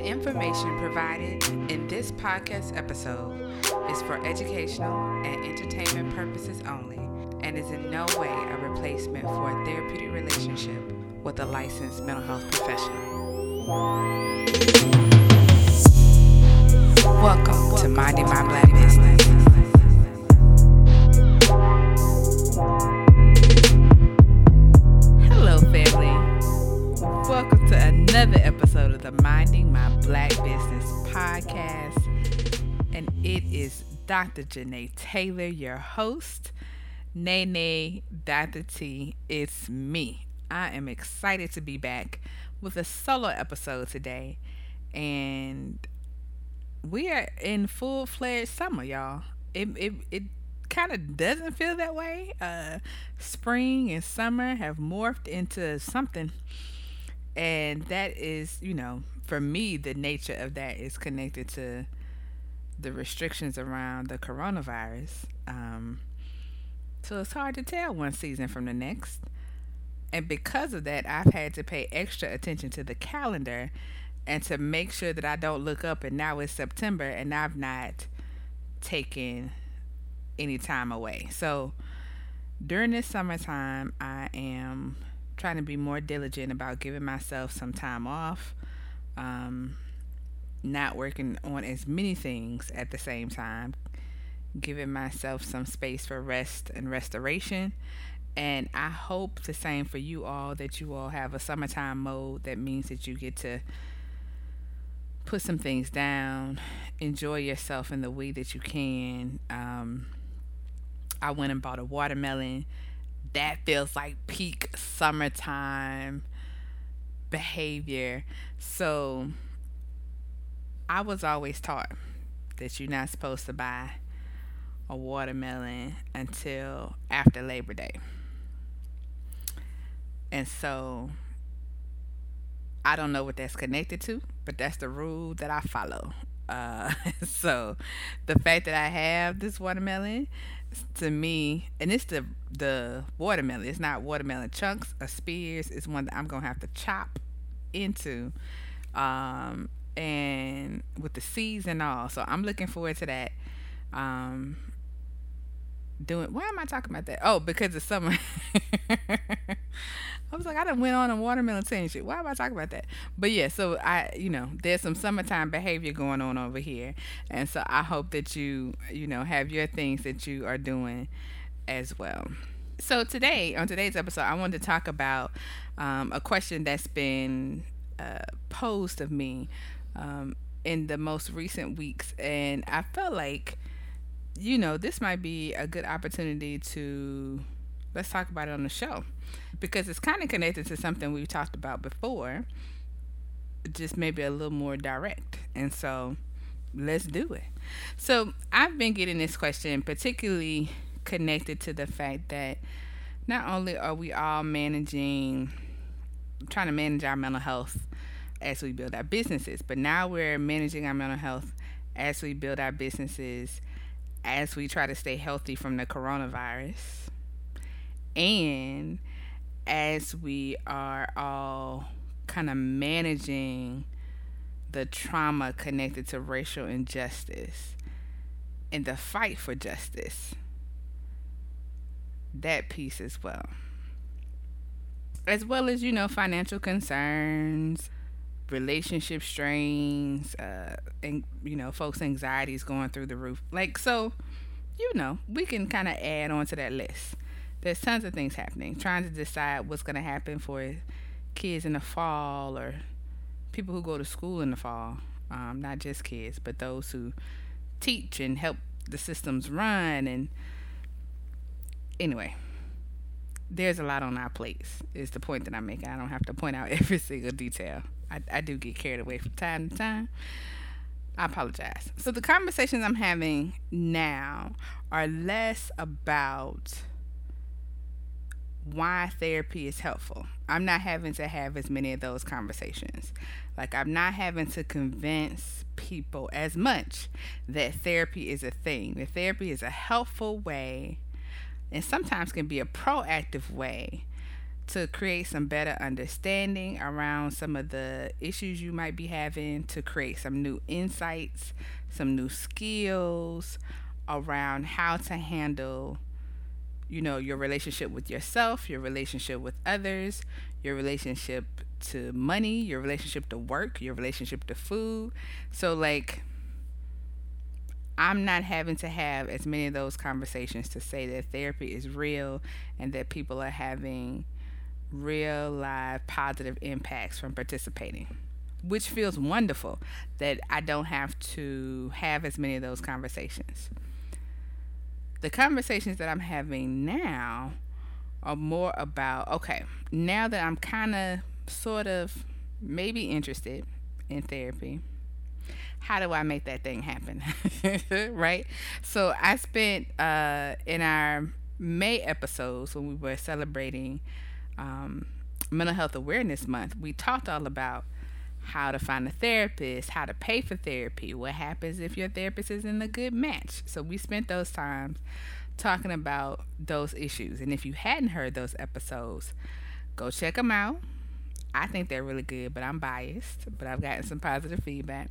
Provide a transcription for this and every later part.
The information provided in this podcast episode is for educational and entertainment purposes only and is in no way a replacement for a therapeutic relationship with a licensed mental health professional. Welcome to Minding My Black Business. Hello, family. Welcome to another episode of the Minding My Black Business podcast. And it is Dr. Janae Taylor, your host. Nene, Dr. T, it's me. I am excited to be back with a solo episode today. And we are in full fledged summer, y'all. It, it, it kind of doesn't feel that way. Uh, spring and summer have morphed into something, and that is, you know, for me, the nature of that is connected to the restrictions around the coronavirus. Um, so it's hard to tell one season from the next. And because of that, I've had to pay extra attention to the calendar and to make sure that I don't look up and now it's September and I've not taken any time away. So during this summertime, I am trying to be more diligent about giving myself some time off, um, not working on as many things at the same time, giving myself some space for rest and restoration. And I hope the same for you all that you all have a summertime mode that means that you get to put some things down, enjoy yourself in the way that you can. Um, I went and bought a watermelon. That feels like peak summertime behavior. So I was always taught that you're not supposed to buy a watermelon until after Labor Day. And so I don't know what that's connected to, but that's the rule that I follow. Uh, so the fact that I have this watermelon to me, and it's the the watermelon. It's not watermelon chunks or spears. It's one that I'm gonna have to chop into, um, and with the seeds and all. So I'm looking forward to that. Um, doing. Why am I talking about that? Oh, because it's summer. I was like, I done went on a watermelon tangent. Why am I talking about that? But yeah, so I, you know, there's some summertime behavior going on over here, and so I hope that you, you know, have your things that you are doing as well. So today, on today's episode, I wanted to talk about um, a question that's been uh, posed of me um, in the most recent weeks, and I felt like, you know, this might be a good opportunity to let's talk about it on the show because it's kind of connected to something we've talked about before, just maybe a little more direct. And so let's do it. So I've been getting this question, particularly connected to the fact that not only are we all managing, trying to manage our mental health as we build our businesses, but now we're managing our mental health as we build our businesses, as we try to stay healthy from the coronavirus. And as we are all kind of managing the trauma connected to racial injustice and the fight for justice. That piece as well. As well as, you know, financial concerns, relationship strains, uh, and, you know, folks' anxieties going through the roof. Like, so, you know, we can kind of add on to that list there's tons of things happening. Trying to decide what's going to happen for kids in the fall or people who go to school in the fall. Um, not just kids, but those who teach and help the systems run. And anyway, there's a lot on our plates, is the point that I'm making. I don't have to point out every single detail. I, I do get carried away from time to time. I apologize. So the conversations I'm having now are less about why therapy is helpful. I'm not having to have as many of those conversations. Like, I'm not having to convince people as much that therapy is a thing, that therapy is a helpful way and sometimes can be a proactive way to create some better understanding around some of the issues you might be having, to create some new insights, some new skills around how to handle you know your relationship with yourself your relationship with others your relationship to money your relationship to work your relationship to food. So like i'm not having to have as many of those conversations to say that therapy is real and that people are having real live positive impacts from participating which feels wonderful that i don't have to have as many of those conversations the conversations that I'm having now are more about okay, now that I'm kind of sort of maybe interested in therapy, how do I make that thing happen? right? So I spent uh, in our May episodes when we were celebrating um, Mental Health Awareness Month, we talked all about how to find a therapist, how to pay for therapy, what happens if your therapist isn't a good match. So we spent those times talking about those issues. And if you hadn't heard those episodes, go check them out. I think they're really good, but I'm biased, but I've gotten some positive feedback.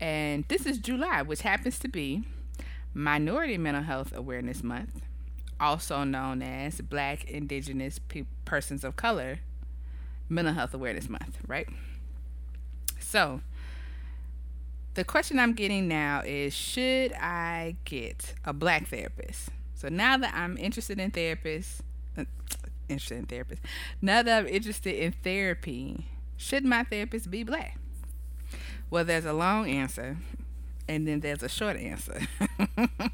And this is July, which happens to be Minority Mental Health Awareness Month, also known as Black, Indigenous Pe- Persons of Color Mental Health Awareness Month, right? So, the question I'm getting now is should I get a black therapist? So now that I'm interested in therapists, uh, interested in therapists, now that I'm interested in therapy, should my therapist be black? Well, there's a long answer and then there's a short answer.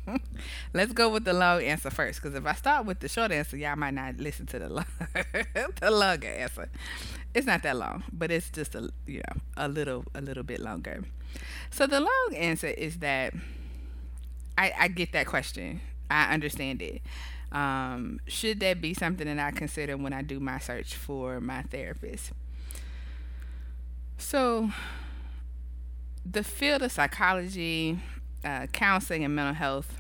Let's go with the long answer first, because if I start with the short answer, y'all might not listen to the long, the longer answer. It's not that long, but it's just a you know a little a little bit longer. So the long answer is that I, I get that question. I understand it. Um, should that be something that I consider when I do my search for my therapist? So the field of psychology, uh, counseling, and mental health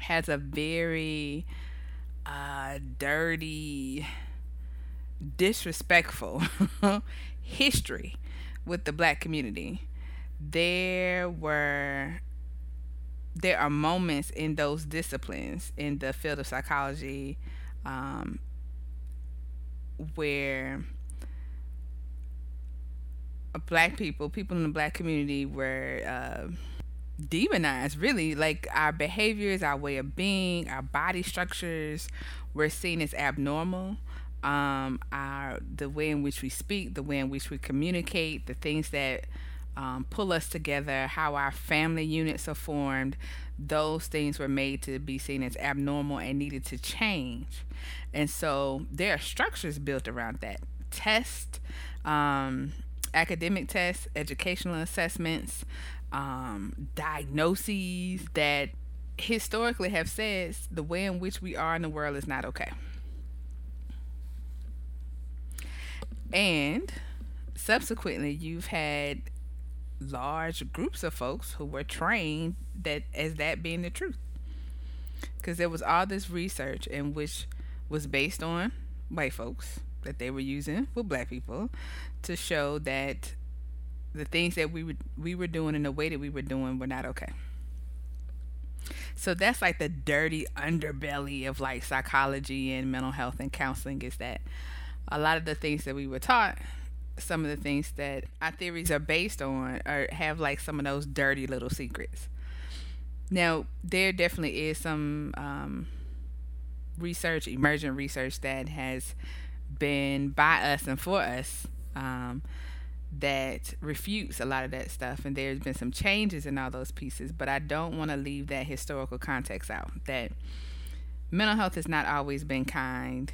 has a very uh, dirty, disrespectful history with the black community. There were there are moments in those disciplines in the field of psychology um, where black people, people in the black community were uh, demonized, really. Like our behaviors, our way of being, our body structures were seen as abnormal. Um, our the way in which we speak, the way in which we communicate, the things that um, pull us together, how our family units are formed, those things were made to be seen as abnormal and needed to change. And so there are structures built around that. Test, um, academic tests, educational assessments, um, diagnoses that historically have said the way in which we are in the world is not okay. And subsequently, you've had large groups of folks who were trained that as that being the truth. Because there was all this research in which was based on white folks that they were using for black people to show that the things that we were we were doing and the way that we were doing were not okay. So that's like the dirty underbelly of like psychology and mental health and counseling is that a lot of the things that we were taught, some of the things that our theories are based on, or have like some of those dirty little secrets. Now there definitely is some um, research, emergent research that has been by us and for us um, that refutes a lot of that stuff. And there's been some changes in all those pieces, but I don't want to leave that historical context out. That mental health has not always been kind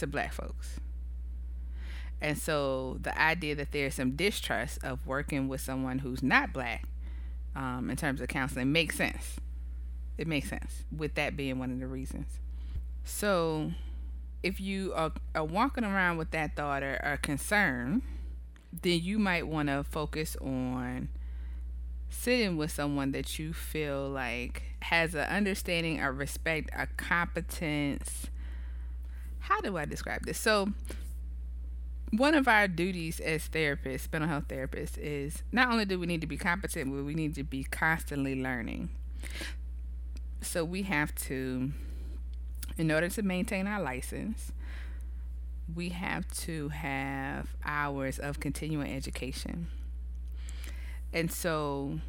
to black folks. And so the idea that there's some distrust of working with someone who's not black um, in terms of counseling makes sense. It makes sense, with that being one of the reasons. So if you are, are walking around with that thought or are concerned, then you might want to focus on sitting with someone that you feel like has an understanding, a respect, a competence, how do I describe this? So, one of our duties as therapists, mental health therapists, is not only do we need to be competent, but we need to be constantly learning. So, we have to, in order to maintain our license, we have to have hours of continuing education. And so,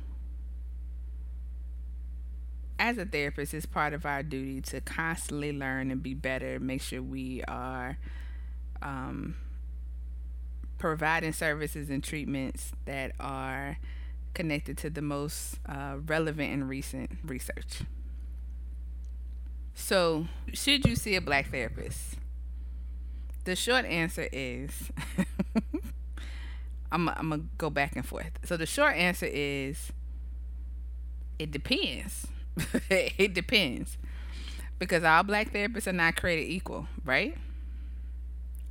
as a therapist, it's part of our duty to constantly learn and be better, make sure we are um, providing services and treatments that are connected to the most uh, relevant and recent research. So, should you see a black therapist? The short answer is I'm, I'm going to go back and forth. So, the short answer is it depends. it depends. Because all black therapists are not created equal, right?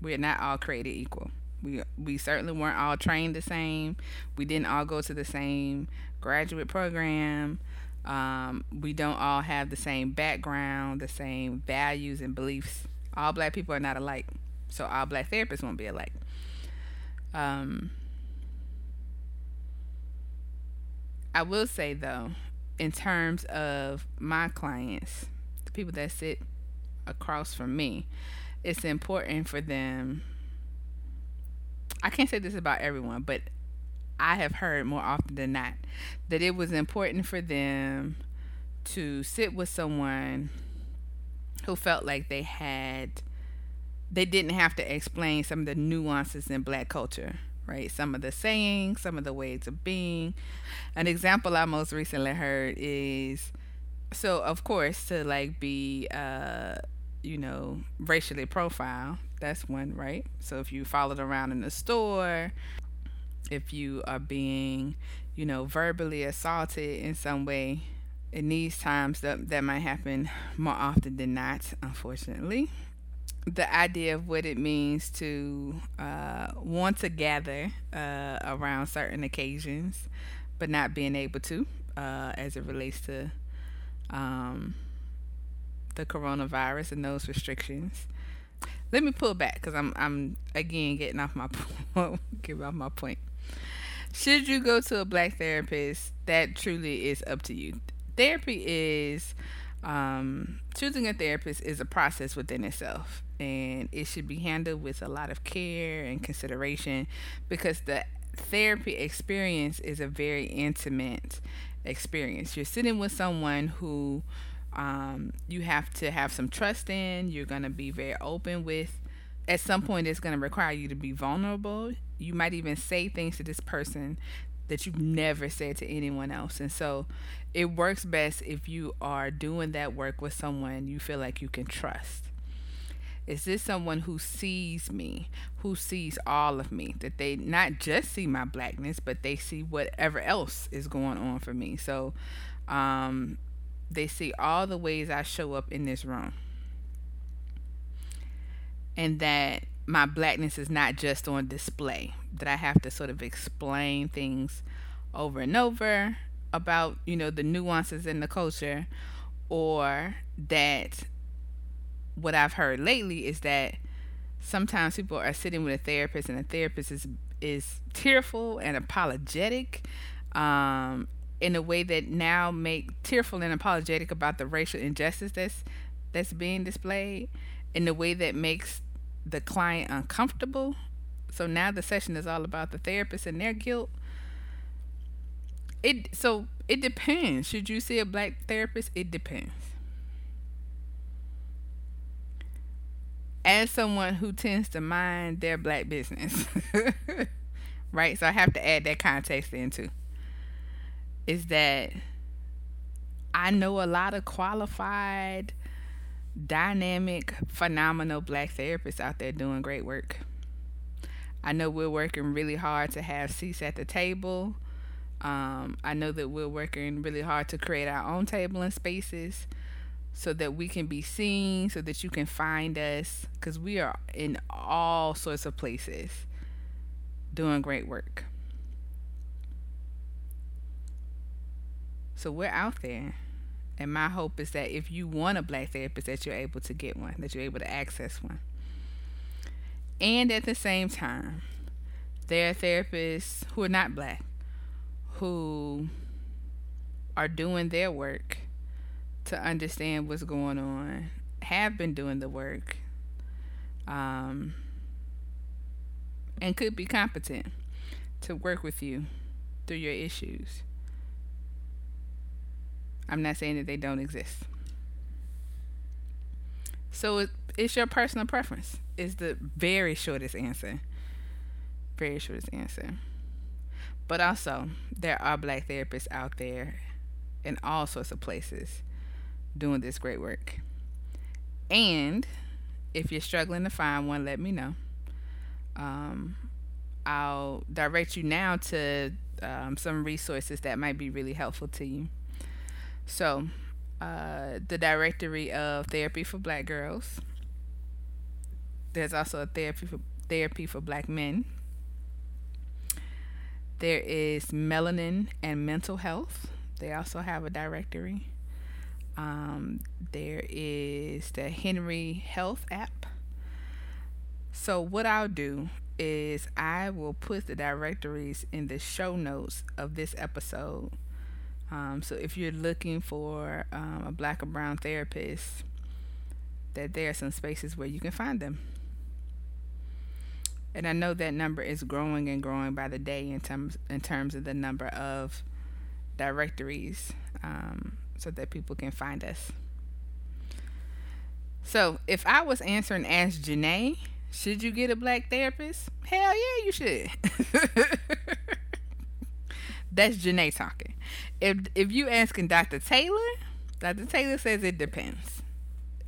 We're not all created equal. We we certainly weren't all trained the same. We didn't all go to the same graduate program. Um, we don't all have the same background, the same values and beliefs. All black people are not alike, so all black therapists won't be alike. Um, I will say though, in terms of my clients, the people that sit across from me, it's important for them. I can't say this about everyone, but I have heard more often than not that it was important for them to sit with someone who felt like they had they didn't have to explain some of the nuances in black culture right? Some of the sayings, some of the ways of being. An example I most recently heard is so of course to like be uh you know racially profile that's one right so if you followed around in the store if you are being you know verbally assaulted in some way in these times that that might happen more often than not unfortunately the idea of what it means to uh, want to gather uh, around certain occasions, but not being able to, uh, as it relates to um, the coronavirus and those restrictions. Let me pull back because I'm I'm again getting off my getting off my point. Should you go to a black therapist? That truly is up to you. Therapy is um, choosing a therapist is a process within itself and it should be handled with a lot of care and consideration because the therapy experience is a very intimate experience. You're sitting with someone who um, you have to have some trust in, you're going to be very open with. At some point, it's going to require you to be vulnerable. You might even say things to this person that you've never said to anyone else. And so it works best if you are doing that work with someone you feel like you can trust. Is this someone who sees me, who sees all of me, that they not just see my blackness, but they see whatever else is going on for me? So um, they see all the ways I show up in this room. And that my blackness is not just on display, that I have to sort of explain things over and over about, you know, the nuances in the culture, or that what I've heard lately is that sometimes people are sitting with a therapist and the therapist is is tearful and apologetic um, in a way that now make tearful and apologetic about the racial injustice that's that's being displayed in a way that makes the client uncomfortable. So now the session is all about the therapist and their guilt. It so it depends. Should you see a black therapist? It depends. as someone who tends to mind their black business, right? So I have to add that context in too. Is that I know a lot of qualified, dynamic, phenomenal black therapists out there doing great work. I know we're working really hard to have seats at the table. Um, I know that we're working really hard to create our own table and spaces so that we can be seen, so that you can find us, because we are in all sorts of places doing great work. So we're out there. And my hope is that if you want a black therapist, that you're able to get one, that you're able to access one. And at the same time, there are therapists who are not black who are doing their work to understand what's going on, have been doing the work, um, and could be competent to work with you through your issues. I'm not saying that they don't exist. So it's your personal preference. Is the very shortest answer. Very shortest answer. But also, there are black therapists out there in all sorts of places doing this great work. And if you're struggling to find one, let me know. Um, I'll direct you now to um, some resources that might be really helpful to you. So, uh, the directory of therapy for black girls. There's also a therapy for therapy for black men. There is melanin and mental health. They also have a directory. Um, there is the Henry Health app. So what I'll do is I will put the directories in the show notes of this episode. Um, so if you're looking for um, a black or brown therapist, that there are some spaces where you can find them. And I know that number is growing and growing by the day in terms in terms of the number of directories, um, so that people can find us. So if I was answering as Janae, should you get a black therapist? Hell yeah, you should. That's Janae talking. If if you asking Dr. Taylor, Dr. Taylor says it depends.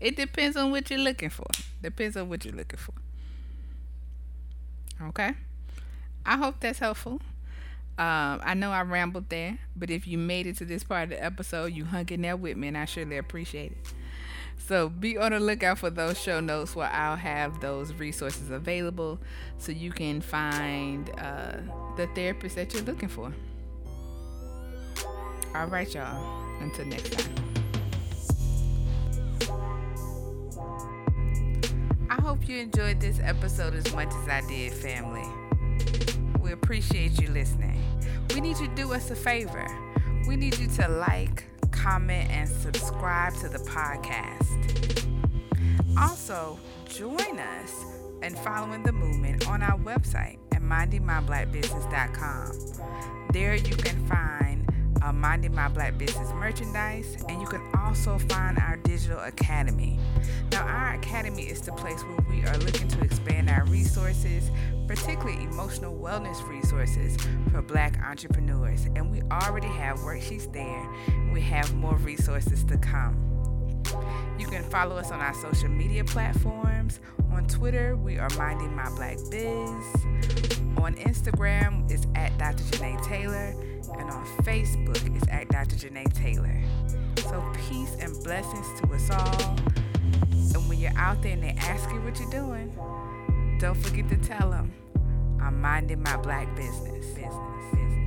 It depends on what you're looking for. Depends on what you're looking for. Okay. I hope that's helpful. Um, I know I rambled there, but if you made it to this part of the episode, you hung in there with me, and I surely appreciate it. So be on the lookout for those show notes where I'll have those resources available so you can find uh, the therapist that you're looking for. All right, y'all. Until next time. I hope you enjoyed this episode as much as I did, family. We appreciate you listening. We need you to do us a favor. We need you to like, comment, and subscribe to the podcast. Also, join us in following the movement on our website at mindingmyblackbusiness.com. There you can find uh, Minding My Black Business merchandise, and you can also find our digital academy. Now, our academy is the place where we are looking to expand our resources, particularly emotional wellness resources for black entrepreneurs. And we already have worksheets there, we have more resources to come. You can follow us on our social media platforms. On Twitter, we are Minding My Black Biz. On Instagram, it's at Dr. Janae Taylor and on Facebook it's at Dr. Janae Taylor. So peace and blessings to us all. And when you're out there and they ask you what you're doing, don't forget to tell them I'm minding my black business. Business. business.